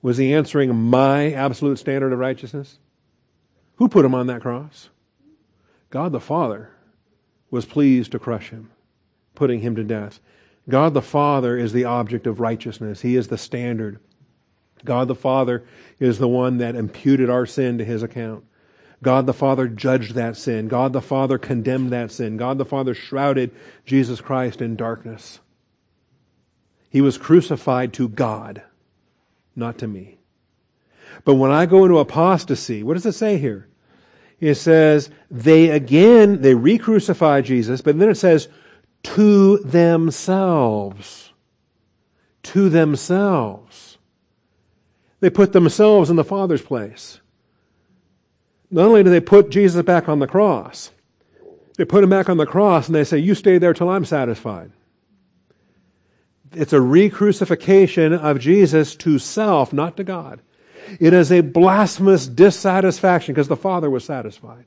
Was he answering my absolute standard of righteousness? Who put him on that cross? God the Father was pleased to crush him, putting him to death. God the Father is the object of righteousness. He is the standard. God the Father is the one that imputed our sin to his account. God the Father judged that sin. God the Father condemned that sin. God the Father shrouded Jesus Christ in darkness. He was crucified to God, not to me. But when I go into apostasy, what does it say here? It says they again, they re-crucify Jesus, but then it says to themselves. To themselves. They put themselves in the Father's place. Not only do they put Jesus back on the cross, they put him back on the cross and they say, You stay there till I'm satisfied. It's a re crucifixion of Jesus to self, not to God. It is a blasphemous dissatisfaction because the Father was satisfied.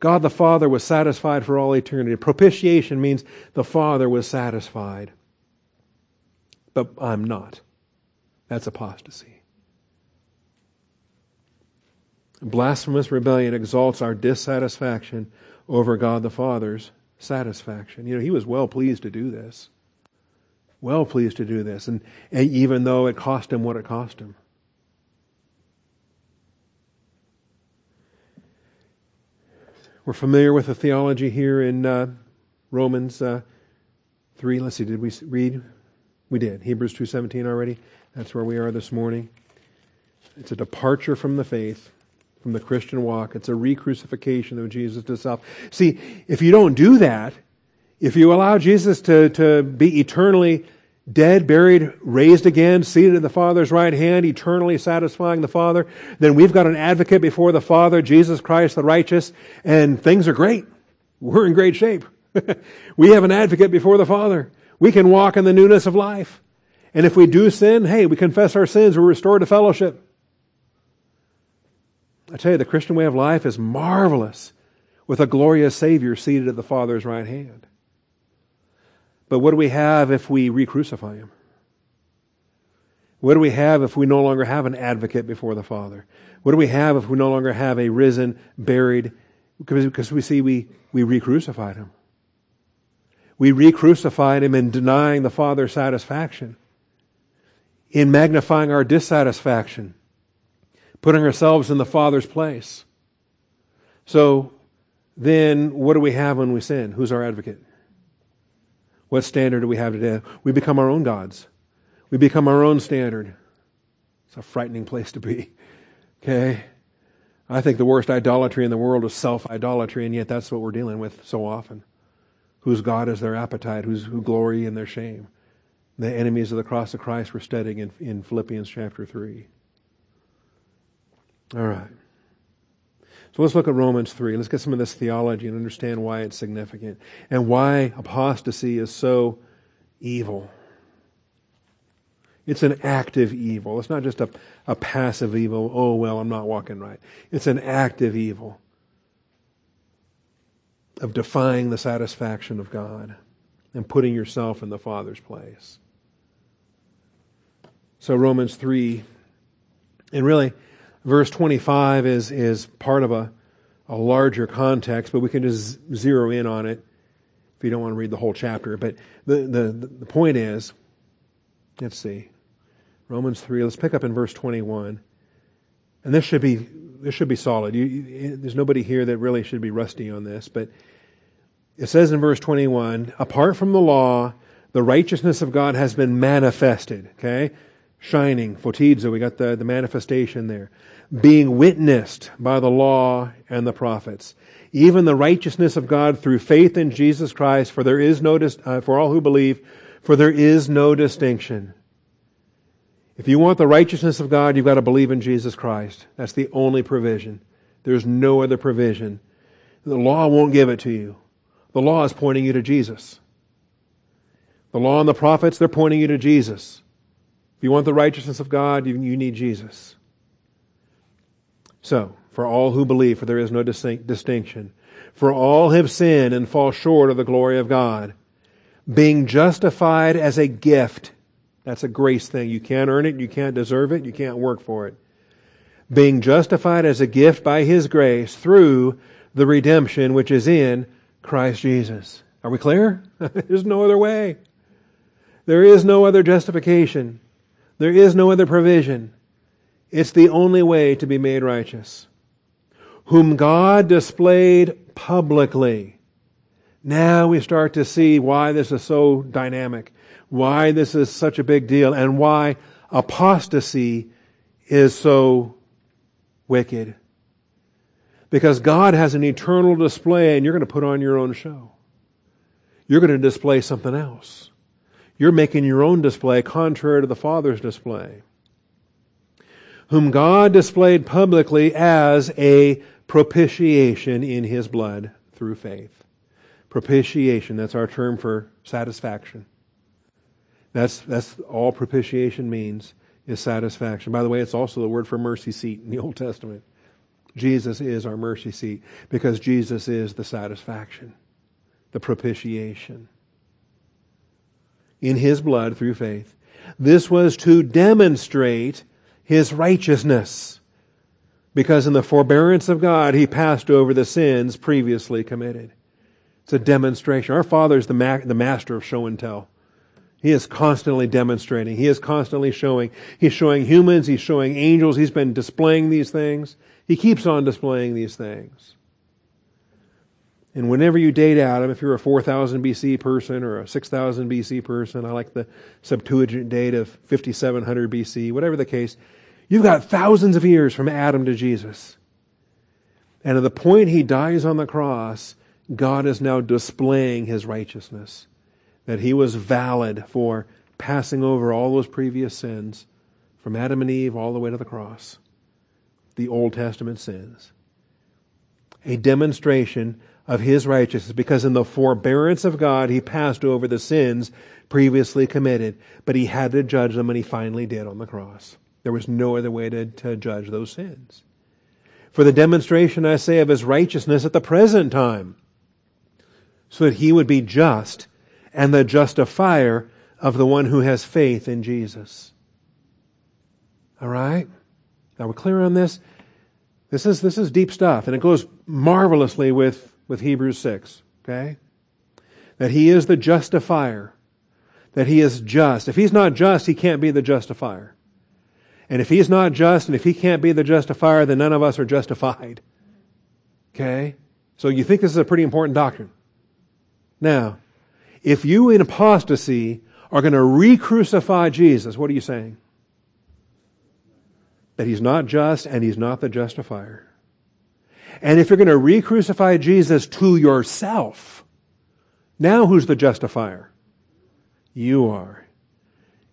God the Father was satisfied for all eternity. Propitiation means the Father was satisfied. But I'm not. That's apostasy. Blasphemous rebellion exalts our dissatisfaction over God the Father's satisfaction. You know, he was well pleased to do this. Well pleased to do this, and, and even though it cost him what it cost him. We're familiar with the theology here in uh, Romans uh, 3. Let's see, did we read? We did. Hebrews 2.17 already. That's where we are this morning. It's a departure from the faith, from the Christian walk. It's a re-crucifixion of Jesus to self. See, if you don't do that, if you allow Jesus to, to be eternally dead, buried, raised again, seated at the Father's right hand, eternally satisfying the Father, then we've got an advocate before the Father, Jesus Christ the righteous, and things are great. We're in great shape. we have an advocate before the Father. We can walk in the newness of life. And if we do sin, hey, we confess our sins, we're restored to fellowship. I tell you, the Christian way of life is marvelous with a glorious Savior seated at the Father's right hand. But what do we have if we re crucify him? What do we have if we no longer have an advocate before the Father? What do we have if we no longer have a risen, buried, because we see we, we re crucified him? We re crucified him in denying the Father's satisfaction, in magnifying our dissatisfaction, putting ourselves in the Father's place. So then, what do we have when we sin? Who's our advocate? What standard do we have today? We become our own gods. We become our own standard. It's a frightening place to be. Okay? I think the worst idolatry in the world is self idolatry, and yet that's what we're dealing with so often. Whose God is their appetite, who's, who glory in their shame. The enemies of the cross of Christ we're studying in, in Philippians chapter 3. All right. So let's look at Romans 3. Let's get some of this theology and understand why it's significant and why apostasy is so evil. It's an active evil. It's not just a, a passive evil. Oh, well, I'm not walking right. It's an active evil of defying the satisfaction of God and putting yourself in the Father's place. So, Romans 3, and really, verse 25 is, is part of a, a larger context, but we can just zero in on it if you don't want to read the whole chapter. But the, the, the point is, let's see, Romans 3, let's pick up in verse 21. And this should be, this should be solid. You, you, there's nobody here that really should be rusty on this, but it says in verse 21, apart from the law, the righteousness of God has been manifested. Okay? Shining, photizo, we got the, the manifestation there being witnessed by the law and the prophets, even the righteousness of God through faith in Jesus Christ, for there is no, uh, for all who believe, for there is no distinction. If you want the righteousness of God, you've got to believe in Jesus Christ. That's the only provision. There's no other provision. The law won't give it to you. The law is pointing you to Jesus. The law and the prophets, they're pointing you to Jesus. If you want the righteousness of God, you, you need Jesus. So, for all who believe, for there is no distinction. For all have sinned and fall short of the glory of God. Being justified as a gift. That's a grace thing. You can't earn it, you can't deserve it, you can't work for it. Being justified as a gift by His grace through the redemption which is in Christ Jesus. Are we clear? There's no other way. There is no other justification. There is no other provision. It's the only way to be made righteous. Whom God displayed publicly. Now we start to see why this is so dynamic, why this is such a big deal, and why apostasy is so wicked. Because God has an eternal display and you're going to put on your own show. You're going to display something else. You're making your own display contrary to the Father's display whom God displayed publicly as a propitiation in his blood through faith. Propitiation, that's our term for satisfaction. That's, that's all propitiation means is satisfaction. By the way, it's also the word for mercy seat in the Old Testament. Jesus is our mercy seat because Jesus is the satisfaction, the propitiation. In his blood through faith. This was to demonstrate his righteousness. Because in the forbearance of God, he passed over the sins previously committed. It's a demonstration. Our Father is the, ma- the master of show and tell. He is constantly demonstrating. He is constantly showing. He's showing humans. He's showing angels. He's been displaying these things. He keeps on displaying these things. And whenever you date Adam, if you're a 4000 BC person or a 6000 BC person, I like the Septuagint date of 5700 BC, whatever the case, you've got thousands of years from Adam to Jesus. And at the point he dies on the cross, God is now displaying his righteousness. That he was valid for passing over all those previous sins from Adam and Eve all the way to the cross. The Old Testament sins. A demonstration of his righteousness because in the forbearance of God he passed over the sins previously committed, but he had to judge them and he finally did on the cross. There was no other way to, to judge those sins. For the demonstration, I say, of his righteousness at the present time, so that he would be just and the justifier of the one who has faith in Jesus. All right? Now we're clear on this? This is, this is deep stuff, and it goes marvelously with with Hebrews 6, okay? That he is the justifier, that he is just. If he's not just, he can't be the justifier. And if he's not just and if he can't be the justifier, then none of us are justified. Okay? So you think this is a pretty important doctrine. Now, if you in apostasy are going to re crucify Jesus, what are you saying? That he's not just and he's not the justifier. And if you're going to re-crucify Jesus to yourself, now who's the justifier? You are.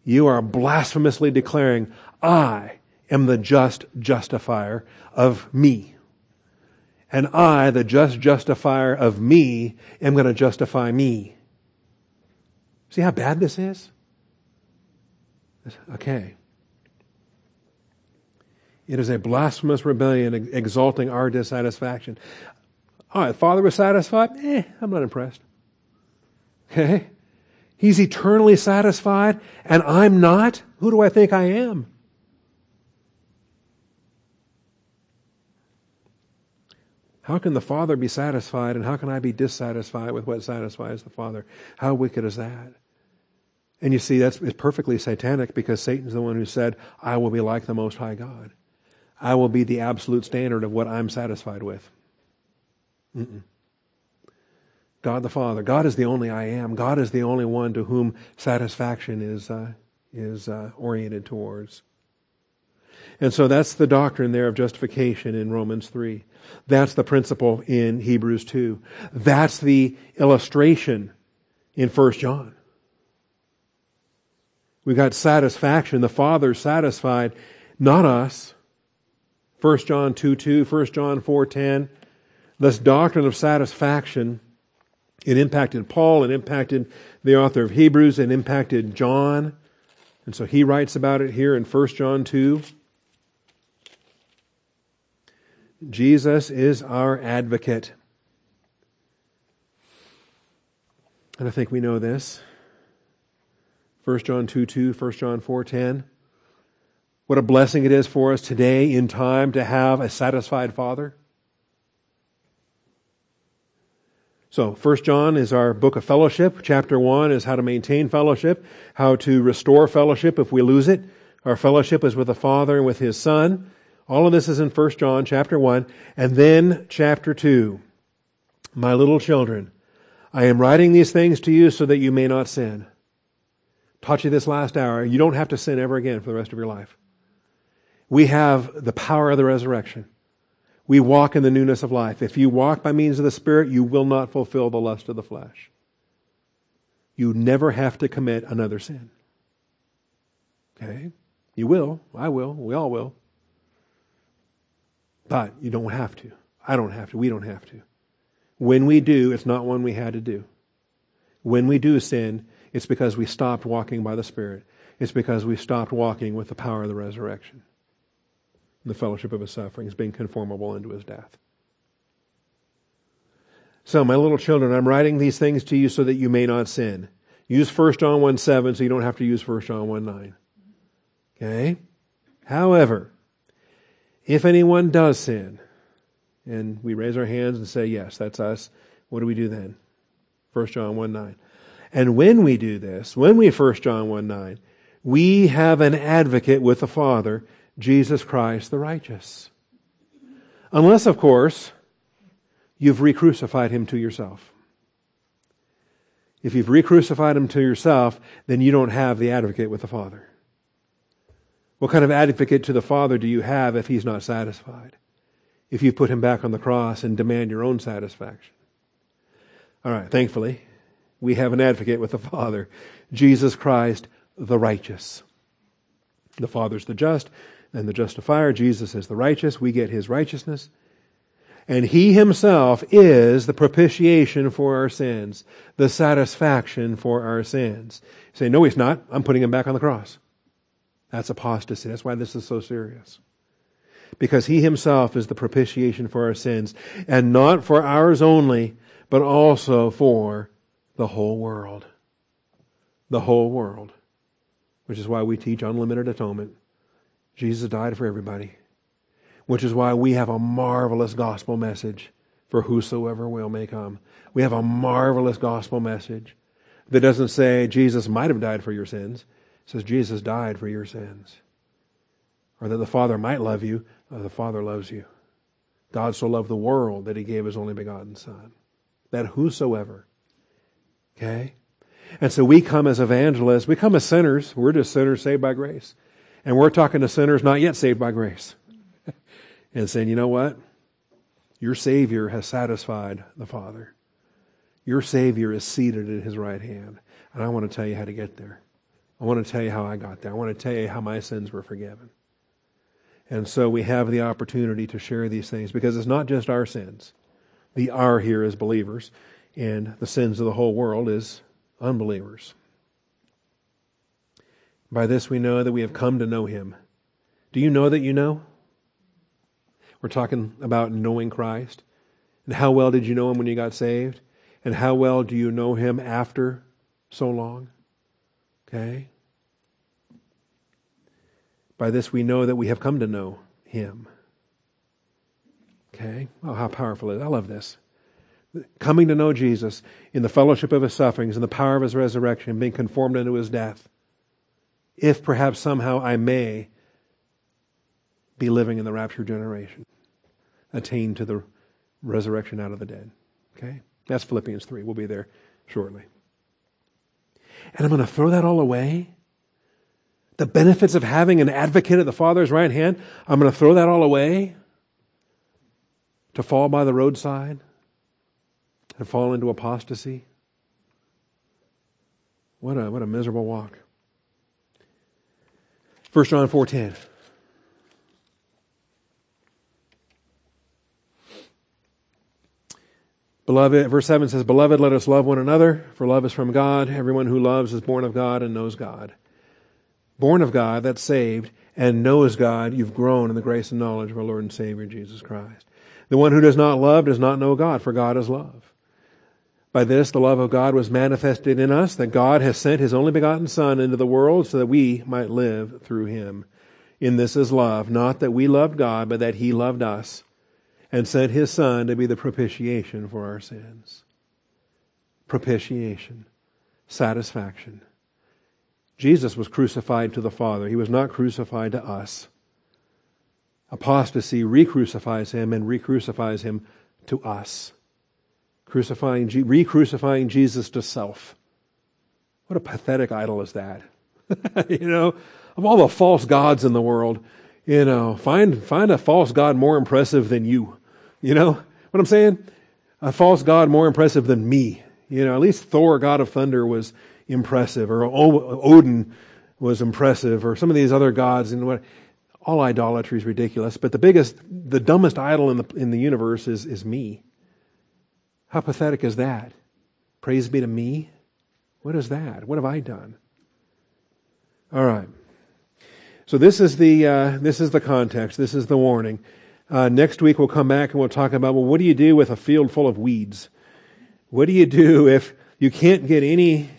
You are blasphemously declaring, I am the just justifier of me. And I, the just justifier of me, am going to justify me. See how bad this is? Okay. It is a blasphemous rebellion exalting our dissatisfaction. All right, Father was satisfied? Eh, I'm not impressed. Okay? He's eternally satisfied, and I'm not? Who do I think I am? How can the Father be satisfied, and how can I be dissatisfied with what satisfies the Father? How wicked is that? And you see, that's perfectly satanic because Satan's the one who said, I will be like the Most High God. I will be the absolute standard of what I'm satisfied with. Mm-mm. God the Father. God is the only I am. God is the only one to whom satisfaction is, uh, is uh, oriented towards. And so that's the doctrine there of justification in Romans 3. That's the principle in Hebrews 2. That's the illustration in 1 John. We've got satisfaction. The Father satisfied, not us. 1 John 2 2, 1 John 4 10. This doctrine of satisfaction, it impacted Paul, it impacted the author of Hebrews, it impacted John. And so he writes about it here in 1 John 2. Jesus is our advocate. And I think we know this. 1 John 2 2, 1 John 4 10. What a blessing it is for us today in time to have a satisfied Father. So, First John is our book of fellowship. Chapter 1 is how to maintain fellowship, how to restore fellowship if we lose it. Our fellowship is with the Father and with His Son. All of this is in First John chapter 1. And then chapter 2. My little children, I am writing these things to you so that you may not sin. Taught you this last hour. You don't have to sin ever again for the rest of your life we have the power of the resurrection. We walk in the newness of life. If you walk by means of the Spirit, you will not fulfill the lust of the flesh. You never have to commit another sin. Okay? You will. I will. We all will. But you don't have to. I don't have to. We don't have to. When we do, it's not one we had to do. When we do sin, it's because we stopped walking by the Spirit. It's because we stopped walking with the power of the resurrection the fellowship of his sufferings, being conformable unto his death. So, my little children, I'm writing these things to you so that you may not sin. Use 1 John 1 7 so you don't have to use 1 John 1 9. Okay? However, If anyone does sin, and we raise our hands and say, Yes, that's us, what do we do then? 1 John 1 9. And when we do this, when we 1 John 1 9, we have an advocate with the Father, Jesus Christ the righteous. Unless, of course, you've re crucified him to yourself. If you've re crucified him to yourself, then you don't have the advocate with the Father. What kind of advocate to the Father do you have if he's not satisfied? If you put him back on the cross and demand your own satisfaction? All right, thankfully, we have an advocate with the Father, Jesus Christ, the righteous. The Father's the just and the justifier. Jesus is the righteous. We get his righteousness. And he himself is the propitiation for our sins, the satisfaction for our sins. You say, no, he's not. I'm putting him back on the cross. That's apostasy. That's why this is so serious. Because he himself is the propitiation for our sins, and not for ours only, but also for the whole world. The whole world. Which is why we teach unlimited atonement. Jesus died for everybody which is why we have a marvelous gospel message for whosoever will may come. We have a marvelous gospel message that doesn't say Jesus might have died for your sins. It says Jesus died for your sins. Or that the Father might love you, uh, the Father loves you. God so loved the world that he gave his only begotten Son. That whosoever. Okay? And so we come as evangelists, we come as sinners. We're just sinners saved by grace. And we're talking to sinners not yet saved by grace and saying, you know what? Your Savior has satisfied the Father. Your Savior is seated at His right hand. And I want to tell you how to get there. I want to tell you how I got there. I want to tell you how my sins were forgiven. And so we have the opportunity to share these things because it's not just our sins. The here is believers, and the sins of the whole world is unbelievers. By this we know that we have come to know Him. Do you know that you know? We're talking about knowing Christ. And how well did you know him when you got saved? And how well do you know him after so long? Okay? By this we know that we have come to know him. Okay? Oh, how powerful it is. I love this. Coming to know Jesus in the fellowship of his sufferings and the power of his resurrection, being conformed unto his death. If perhaps somehow I may be living in the rapture generation attain to the resurrection out of the dead. Okay? That's Philippians 3. We'll be there shortly. And I'm going to throw that all away. The benefits of having an advocate at the Father's right hand, I'm going to throw that all away to fall by the roadside and fall into apostasy. What a, what a miserable walk. 1 John 4.10 Beloved, verse 7 says, Beloved, let us love one another, for love is from God. Everyone who loves is born of God and knows God. Born of God, that's saved, and knows God, you've grown in the grace and knowledge of our Lord and Savior Jesus Christ. The one who does not love does not know God, for God is love. By this, the love of God was manifested in us, that God has sent his only begotten Son into the world so that we might live through him. In this is love, not that we loved God, but that he loved us and sent his son to be the propitiation for our sins. Propitiation, satisfaction. Jesus was crucified to the Father. He was not crucified to us. Apostasy re-crucifies him and re-crucifies him to us. Crucifying, re-crucifying Jesus to self. What a pathetic idol is that? you know, of all the false gods in the world, you know, find, find a false god more impressive than you. You know what I'm saying? A false god more impressive than me. You know, at least Thor, god of thunder, was impressive, or Odin was impressive, or some of these other gods. And what all idolatry is ridiculous. But the biggest, the dumbest idol in the in the universe is is me. How pathetic is that? Praise be to me. What is that? What have I done? All right. So this is the uh, this is the context. This is the warning. Uh, next week we'll come back and we'll talk about well, what do you do with a field full of weeds? What do you do if you can't get any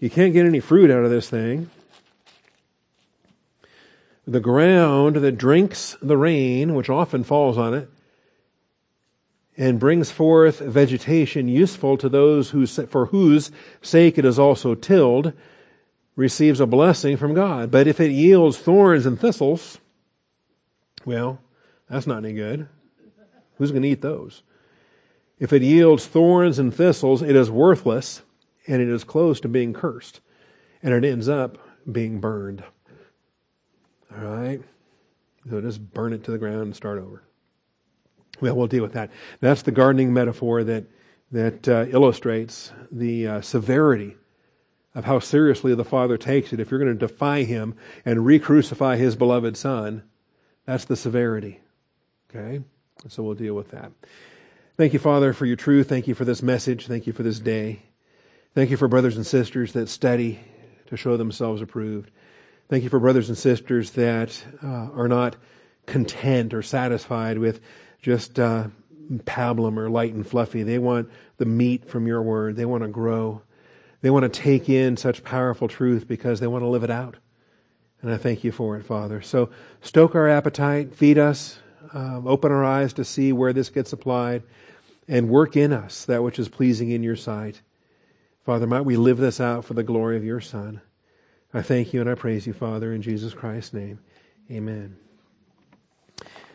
you can't get any fruit out of this thing? the ground that drinks the rain, which often falls on it, and brings forth vegetation useful to those who, for whose sake it is also tilled, receives a blessing from God. But if it yields thorns and thistles, well, that's not any good. Who's going to eat those? If it yields thorns and thistles, it is worthless and it is close to being cursed and it ends up being burned. All right? So just burn it to the ground and start over. Well, we'll deal with that. That's the gardening metaphor that, that uh, illustrates the uh, severity of how seriously the Father takes it. If you're going to defy Him and re crucify His beloved Son, that's the severity. Okay? So we'll deal with that. Thank you, Father, for your truth. Thank you for this message. Thank you for this day. Thank you for brothers and sisters that study to show themselves approved. Thank you for brothers and sisters that uh, are not content or satisfied with just uh, pablum or light and fluffy. They want the meat from your word. They want to grow. They want to take in such powerful truth because they want to live it out. And I thank you for it, Father. So stoke our appetite, feed us, um, open our eyes to see where this gets applied, and work in us that which is pleasing in your sight. Father, might we live this out for the glory of your Son. I thank you and I praise you, Father, in Jesus Christ's name. Amen.